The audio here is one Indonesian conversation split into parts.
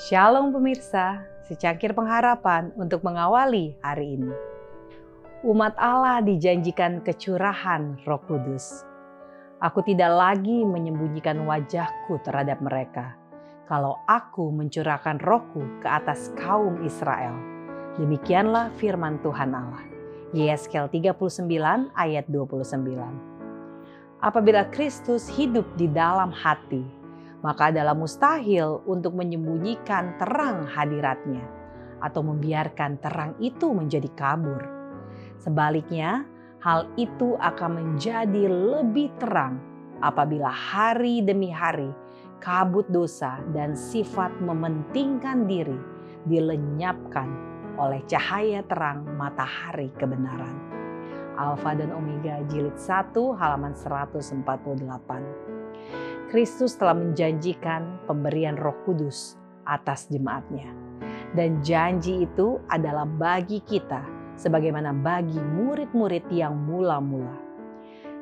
Shalom pemirsa, secangkir pengharapan untuk mengawali hari ini. Umat Allah dijanjikan kecurahan Roh Kudus. Aku tidak lagi menyembunyikan wajahku terhadap mereka. Kalau aku mencurahkan rohku ke atas kaum Israel. Demikianlah firman Tuhan Allah. Yeskel 39 ayat 29. Apabila Kristus hidup di dalam hati, maka adalah mustahil untuk menyembunyikan terang hadiratnya atau membiarkan terang itu menjadi kabur. Sebaliknya, hal itu akan menjadi lebih terang apabila hari demi hari kabut dosa dan sifat mementingkan diri dilenyapkan oleh cahaya terang matahari kebenaran. Alfa dan Omega jilid 1 halaman 148. Kristus telah menjanjikan pemberian Roh Kudus atas jemaatnya. Dan janji itu adalah bagi kita sebagaimana bagi murid-murid yang mula-mula.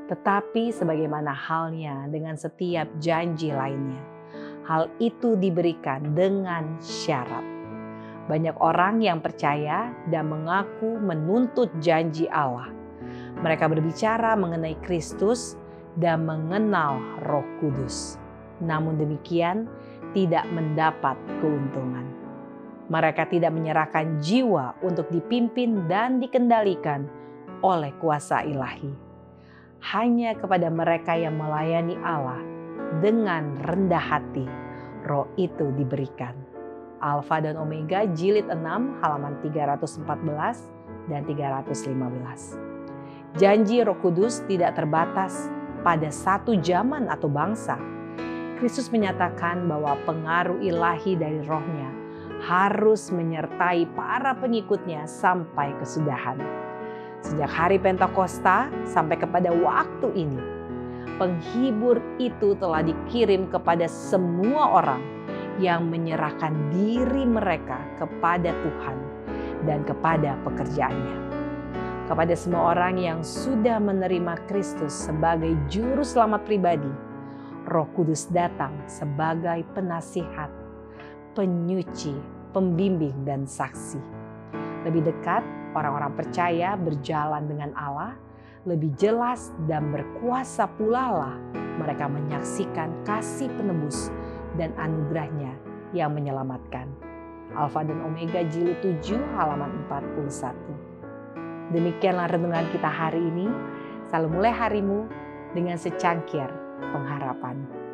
Tetapi sebagaimana halnya dengan setiap janji lainnya, hal itu diberikan dengan syarat. Banyak orang yang percaya dan mengaku menuntut janji Allah. Mereka berbicara mengenai Kristus dan mengenal Roh Kudus. Namun demikian, tidak mendapat keuntungan. Mereka tidak menyerahkan jiwa untuk dipimpin dan dikendalikan oleh kuasa ilahi. Hanya kepada mereka yang melayani Allah dengan rendah hati, roh itu diberikan. Alfa dan Omega jilid 6 halaman 314 dan 315. Janji Roh Kudus tidak terbatas pada satu zaman atau bangsa. Kristus menyatakan bahwa pengaruh ilahi dari rohnya harus menyertai para pengikutnya sampai kesudahan. Sejak hari Pentakosta sampai kepada waktu ini, penghibur itu telah dikirim kepada semua orang yang menyerahkan diri mereka kepada Tuhan dan kepada pekerjaannya kepada semua orang yang sudah menerima Kristus sebagai juru selamat pribadi. Roh Kudus datang sebagai penasihat, penyuci, pembimbing, dan saksi. Lebih dekat, orang-orang percaya berjalan dengan Allah, lebih jelas dan berkuasa pula lah mereka menyaksikan kasih penebus dan anugerahnya yang menyelamatkan. Alfa dan Omega jilid 7 halaman 41. Demikianlah renungan kita hari ini. Selalu mulai harimu dengan secangkir pengharapan.